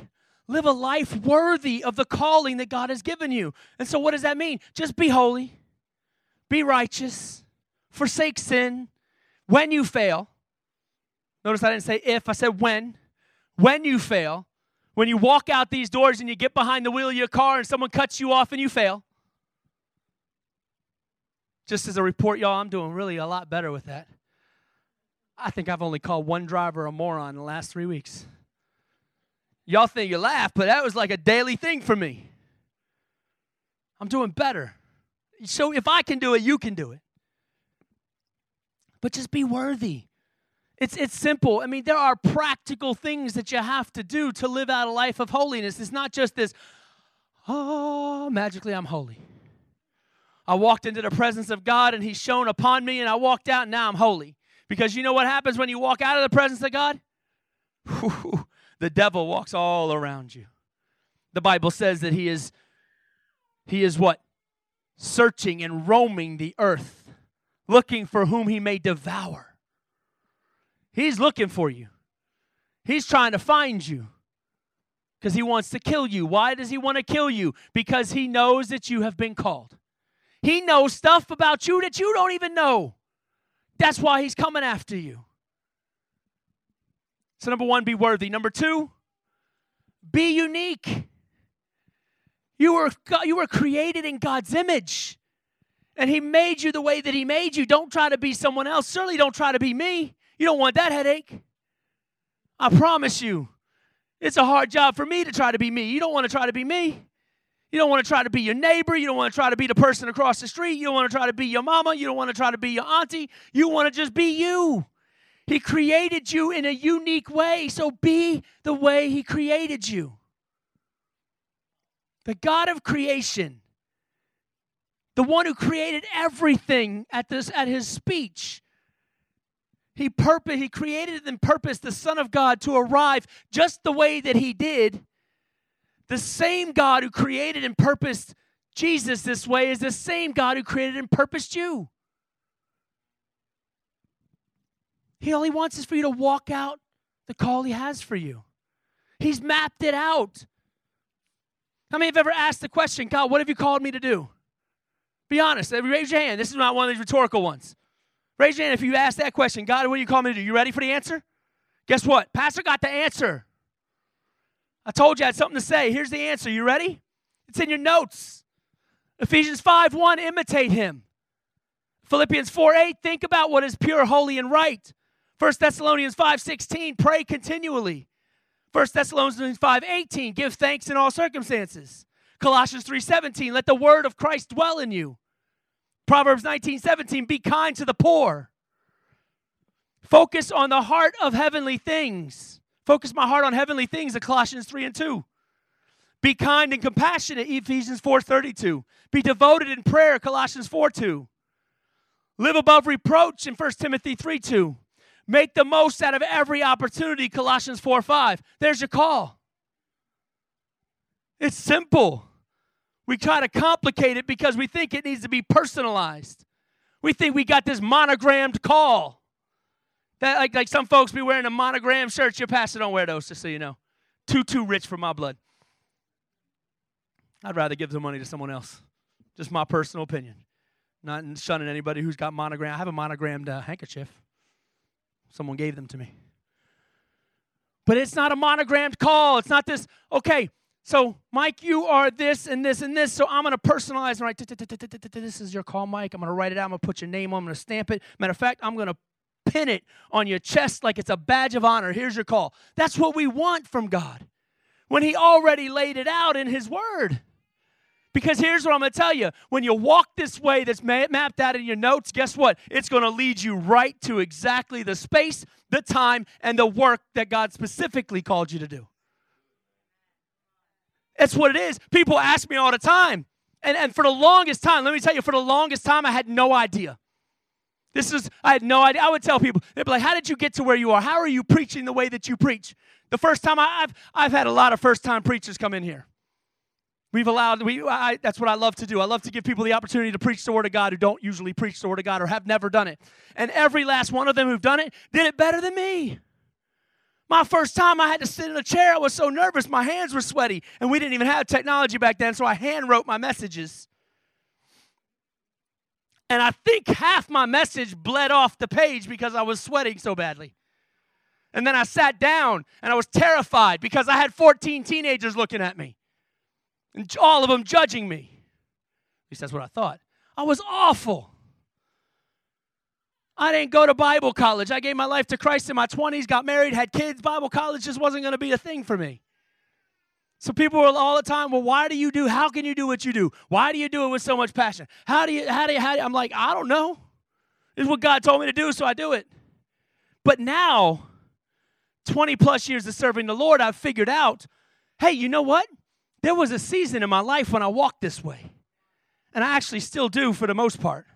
Live a life worthy of the calling that God has given you. And so, what does that mean? Just be holy, be righteous, forsake sin when you fail. Notice I didn't say if, I said when. When you fail, when you walk out these doors and you get behind the wheel of your car and someone cuts you off and you fail. Just as a report, y'all, I'm doing really a lot better with that. I think I've only called one driver a moron in the last three weeks. Y'all think you laugh, but that was like a daily thing for me. I'm doing better. So if I can do it, you can do it. But just be worthy. It's, it's simple. I mean, there are practical things that you have to do to live out a life of holiness. It's not just this, oh, magically I'm holy. I walked into the presence of God and He shone upon me, and I walked out, and now I'm holy. Because you know what happens when you walk out of the presence of God? the devil walks all around you. The Bible says that He is, He is what? Searching and roaming the earth, looking for whom He may devour. He's looking for you. He's trying to find you because he wants to kill you. Why does he want to kill you? Because he knows that you have been called. He knows stuff about you that you don't even know. That's why he's coming after you. So, number one, be worthy. Number two, be unique. You were, you were created in God's image, and He made you the way that He made you. Don't try to be someone else. Certainly, don't try to be me. You don't want that headache. I promise you. It's a hard job for me to try to be me. You don't want to try to be me. You don't want to try to be your neighbor. You don't want to try to be the person across the street. You don't want to try to be your mama. You don't want to try to be your auntie. You want to just be you. He created you in a unique way, so be the way He created you. The God of creation, the one who created everything at this at His speech. He purpose He created and purposed the Son of God to arrive just the way that He did. The same God who created and purposed Jesus this way is the same God who created and purposed you. He all he wants is for you to walk out the call he has for you. He's mapped it out. How many have ever asked the question, God, what have you called me to do? Be honest. Raise your hand. This is not one of these rhetorical ones. Raise your hand if you ask that question, God, what do you call me to do? You ready for the answer? Guess what? Pastor got the answer. I told you I had something to say. Here's the answer. You ready? It's in your notes. Ephesians 5 1, imitate him. Philippians 4 8, think about what is pure, holy, and right. 1 Thessalonians 5:16, pray continually. 1 Thessalonians 5:18, give thanks in all circumstances. Colossians 3:17, let the word of Christ dwell in you. Proverbs 19:17, be kind to the poor. Focus on the heart of heavenly things. Focus my heart on heavenly things, Colossians 3 and 2. Be kind and compassionate, Ephesians 4:32. Be devoted in prayer, Colossians 4:2. Live above reproach in 1 Timothy 3 2. Make the most out of every opportunity, Colossians 4 5. There's your call. It's simple. We try to complicate it because we think it needs to be personalized. We think we got this monogrammed call. That like, like some folks be wearing a monogram shirt. Your pastor don't wear those, just so you know. Too, too rich for my blood. I'd rather give the money to someone else. Just my personal opinion. Not shunning anybody who's got monogram. I have a monogrammed uh, handkerchief. Someone gave them to me. But it's not a monogrammed call. It's not this, okay, so Mike, you are this and this and this. So I'm to personalize and write, this is your call, Mike. I'm to write it out. I'm to put your name on. I'm to stamp it. Matter of fact, I'm to pin it on your chest like it's a badge of honor. Here's your call. That's what we want from God when He already laid it out in His Word. Because here's what I'm going to tell you when you walk this way that's mapped out in your notes, guess what? It's going to lead you right to exactly the space, the time, and the work that God specifically called you to do. That's what it is. People ask me all the time. And, and for the longest time, let me tell you, for the longest time, I had no idea. This is, I had no idea. I would tell people, they'd be like, How did you get to where you are? How are you preaching the way that you preach? The first time I, have I've had a lot of first time preachers come in here. We've allowed, we, I, that's what I love to do. I love to give people the opportunity to preach the Word of God who don't usually preach the Word of God or have never done it. And every last one of them who've done it did it better than me. My first time, I had to sit in a chair. I was so nervous. My hands were sweaty. And we didn't even have technology back then, so I hand wrote my messages. And I think half my message bled off the page because I was sweating so badly. And then I sat down and I was terrified because I had 14 teenagers looking at me and all of them judging me. At least that's what I thought. I was awful. I didn't go to Bible college. I gave my life to Christ in my 20s, got married, had kids. Bible college just wasn't going to be a thing for me. So people were all the time, well, why do you do? How can you do what you do? Why do you do it with so much passion? How do you, how do you, how do you? I'm like, I don't know. Is what God told me to do, so I do it. But now, 20 plus years of serving the Lord, I've figured out, hey, you know what? There was a season in my life when I walked this way, and I actually still do for the most part.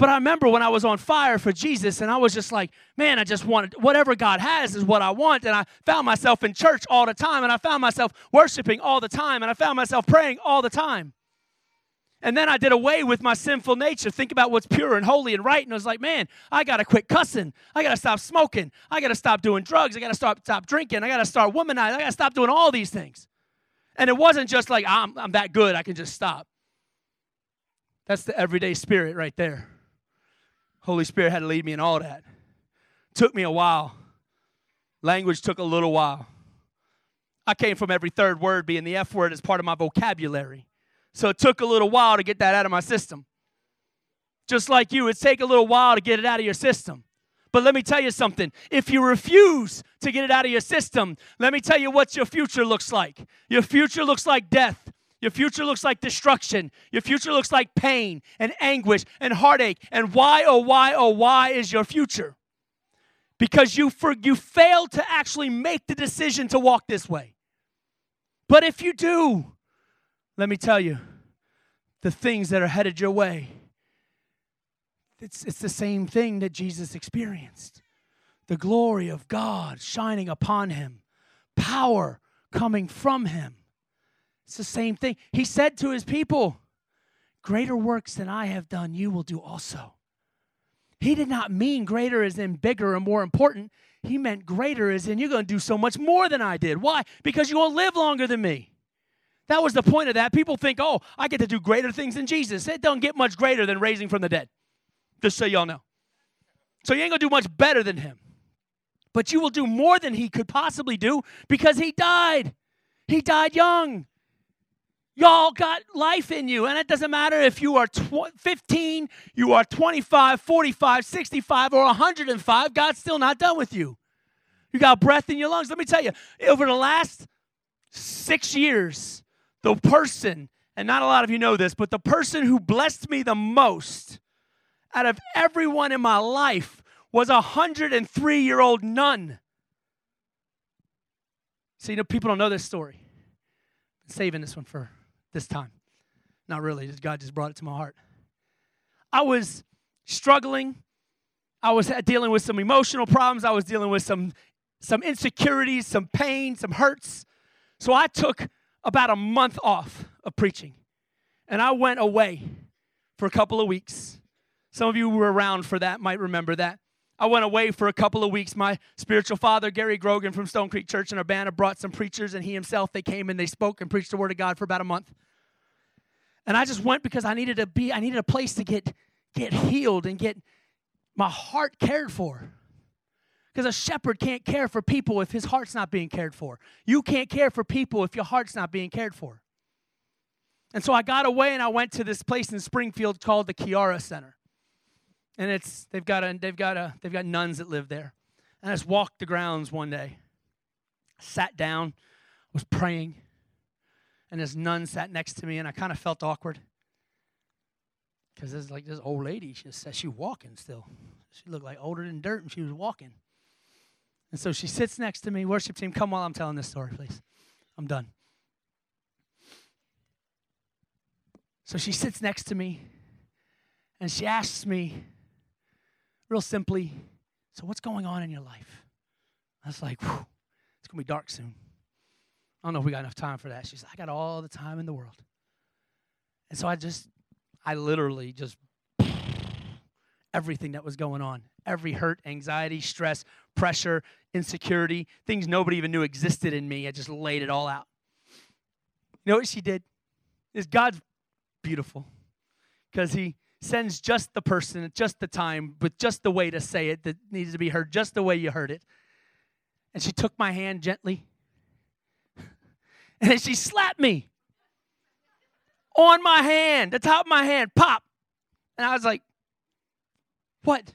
But I remember when I was on fire for Jesus, and I was just like, man, I just wanted whatever God has is what I want. And I found myself in church all the time, and I found myself worshiping all the time, and I found myself praying all the time. And then I did away with my sinful nature. Think about what's pure and holy and right. And I was like, man, I got to quit cussing. I got to stop smoking. I got to stop doing drugs. I got to stop, stop drinking. I got to start womanizing. I got to stop doing all these things. And it wasn't just like, I'm, I'm that good, I can just stop. That's the everyday spirit right there. Holy Spirit had to lead me in all that. Took me a while. Language took a little while. I came from every third word being the F word as part of my vocabulary. So it took a little while to get that out of my system. Just like you, it take a little while to get it out of your system. But let me tell you something. If you refuse to get it out of your system, let me tell you what your future looks like. Your future looks like death. Your future looks like destruction. Your future looks like pain and anguish and heartache. And why, oh, why, oh, why is your future? Because you, for, you failed to actually make the decision to walk this way. But if you do, let me tell you, the things that are headed your way, it's, it's the same thing that Jesus experienced. The glory of God shining upon him, power coming from him. It's the same thing. He said to his people, Greater works than I have done, you will do also. He did not mean greater as in bigger and more important. He meant greater as in you're going to do so much more than I did. Why? Because you will live longer than me. That was the point of that. People think, oh, I get to do greater things than Jesus. It don't get much greater than raising from the dead. Just so y'all know. So you ain't gonna do much better than him. But you will do more than he could possibly do because he died. He died young. Y'all got life in you. And it doesn't matter if you are tw- 15, you are 25, 45, 65, or 105, God's still not done with you. You got breath in your lungs. Let me tell you, over the last six years, the person, and not a lot of you know this, but the person who blessed me the most out of everyone in my life was a 103 year old nun. See, you know, people don't know this story. I'm saving this one for this time. Not really, God just brought it to my heart. I was struggling. I was dealing with some emotional problems. I was dealing with some, some insecurities, some pain, some hurts. So I took about a month off of preaching. And I went away for a couple of weeks. Some of you who were around for that might remember that. I went away for a couple of weeks. My spiritual father, Gary Grogan from Stone Creek Church, and Urbana brought some preachers, and he himself, they came and they spoke and preached the word of God for about a month. And I just went because I needed to be, I needed a place to get get healed and get my heart cared for. Because a shepherd can't care for people if his heart's not being cared for. You can't care for people if your heart's not being cared for. And so I got away and I went to this place in Springfield called the Chiara Center. And it's they've got a they've got a they've got nuns that live there. And I just walked the grounds one day. Sat down, was praying, and this nun sat next to me, and I kind of felt awkward. Because there's like this old lady, she said she walking still. She looked like older than dirt, and she was walking. And so she sits next to me. Worship team, come while I'm telling this story, please. I'm done. So she sits next to me and she asks me, real simply, So what's going on in your life? I was like, It's going to be dark soon. I don't know if we got enough time for that. She's I got all the time in the world. And so I just, I literally just, everything that was going on every hurt, anxiety, stress, pressure, insecurity, things nobody even knew existed in me. I just laid it all out. You know what she did? Is God's beautiful because He sends just the person at just the time with just the way to say it that needs to be heard, just the way you heard it. And she took my hand gently and then she slapped me on my hand, the top of my hand, pop. And I was like, What?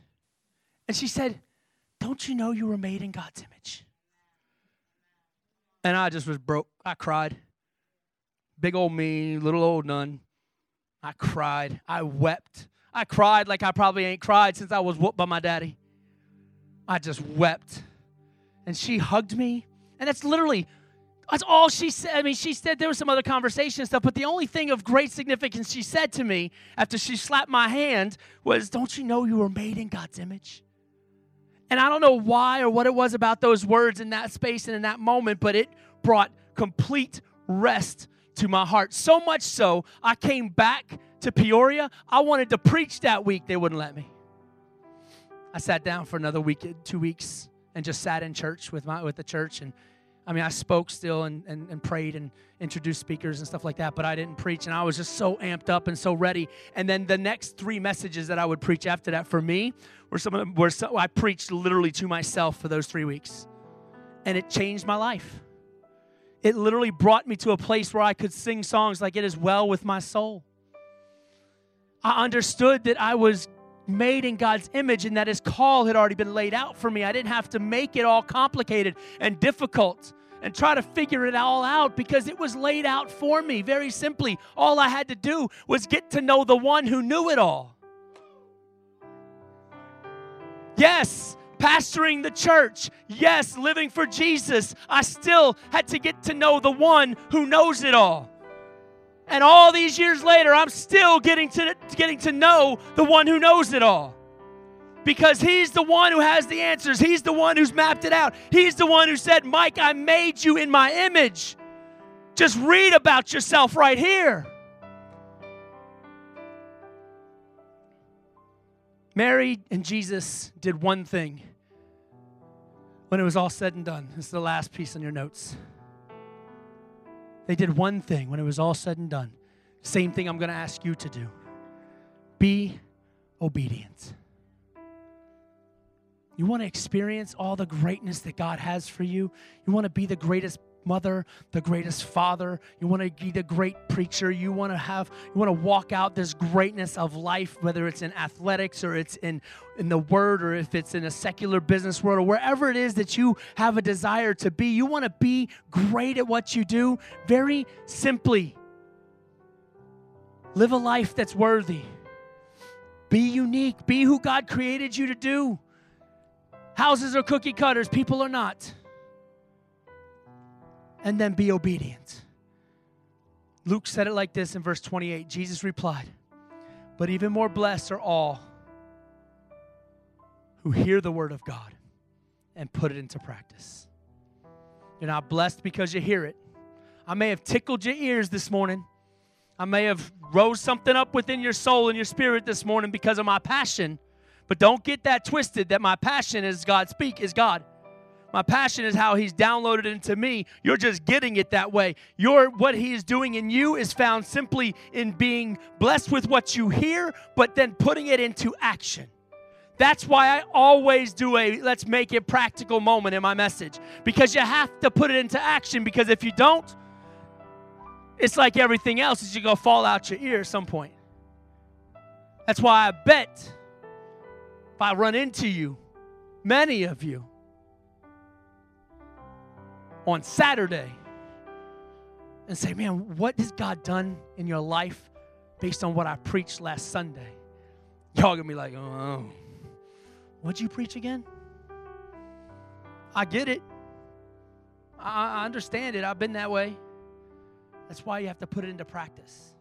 And she said, Don't you know you were made in God's image? And I just was broke. I cried. Big old me, little old nun. I cried. I wept. I cried like I probably ain't cried since I was whooped by my daddy. I just wept. And she hugged me. And that's literally, that's all she said. I mean, she said there was some other conversation and stuff, but the only thing of great significance she said to me after she slapped my hand was, Don't you know you were made in God's image? And I don't know why or what it was about those words in that space and in that moment, but it brought complete rest to my heart. So much so, I came back to Peoria. I wanted to preach that week, they wouldn't let me. I sat down for another week, two weeks, and just sat in church with my with the church. And I mean, I spoke still and, and, and prayed and introduced speakers and stuff like that, but I didn't preach. And I was just so amped up and so ready. And then the next three messages that I would preach after that for me were some of them were so, I preached literally to myself for those three weeks. And it changed my life it literally brought me to a place where I could sing songs like It Is Well With My Soul. I understood that I was made in God's image and that His call had already been laid out for me. I didn't have to make it all complicated and difficult and try to figure it all out because it was laid out for me. Very simply, all I had to do was get to know the one who knew it all. Yes, pastoring the church. Yes, living for Jesus. I still had to get to know the one who knows it all. And all these years later, I'm still getting to, getting to know the one who knows it all. Because he's the one who has the answers. He's the one who's mapped it out. He's the one who said, Mike, I made you in my image. Just read about yourself right here. Mary and Jesus did one thing when it was all said and done. This is the last piece on your notes. They did one thing when it was all said and done. Same thing I'm going to ask you to do be obedient. You want to experience all the greatness that God has for you? You want to be the greatest mother, the greatest father. You want to be the great preacher. You want to have, you want to walk out this greatness of life, whether it's in athletics or it's in, in the word or if it's in a secular business world or wherever it is that you have a desire to be. You want to be great at what you do. Very simply, live a life that's worthy. Be unique. Be who God created you to do. Houses are cookie cutters, people are not and then be obedient. Luke said it like this in verse 28 Jesus replied, But even more blessed are all who hear the word of God and put it into practice. You're not blessed because you hear it. I may have tickled your ears this morning. I may have rose something up within your soul and your spirit this morning because of my passion. But don't get that twisted that my passion is God speak is God. My passion is how he's downloaded into me. You're just getting it that way. Your what he is doing in you is found simply in being blessed with what you hear, but then putting it into action. That's why I always do a let's make it practical moment in my message because you have to put it into action because if you don't, it's like everything else is you go fall out your ear at some point. That's why I bet if I run into you, many of you, on Saturday and say, man, what has God done in your life based on what I preached last Sunday? Y'all gonna be like, oh, what'd you preach again? I get it. I, I understand it. I've been that way. That's why you have to put it into practice.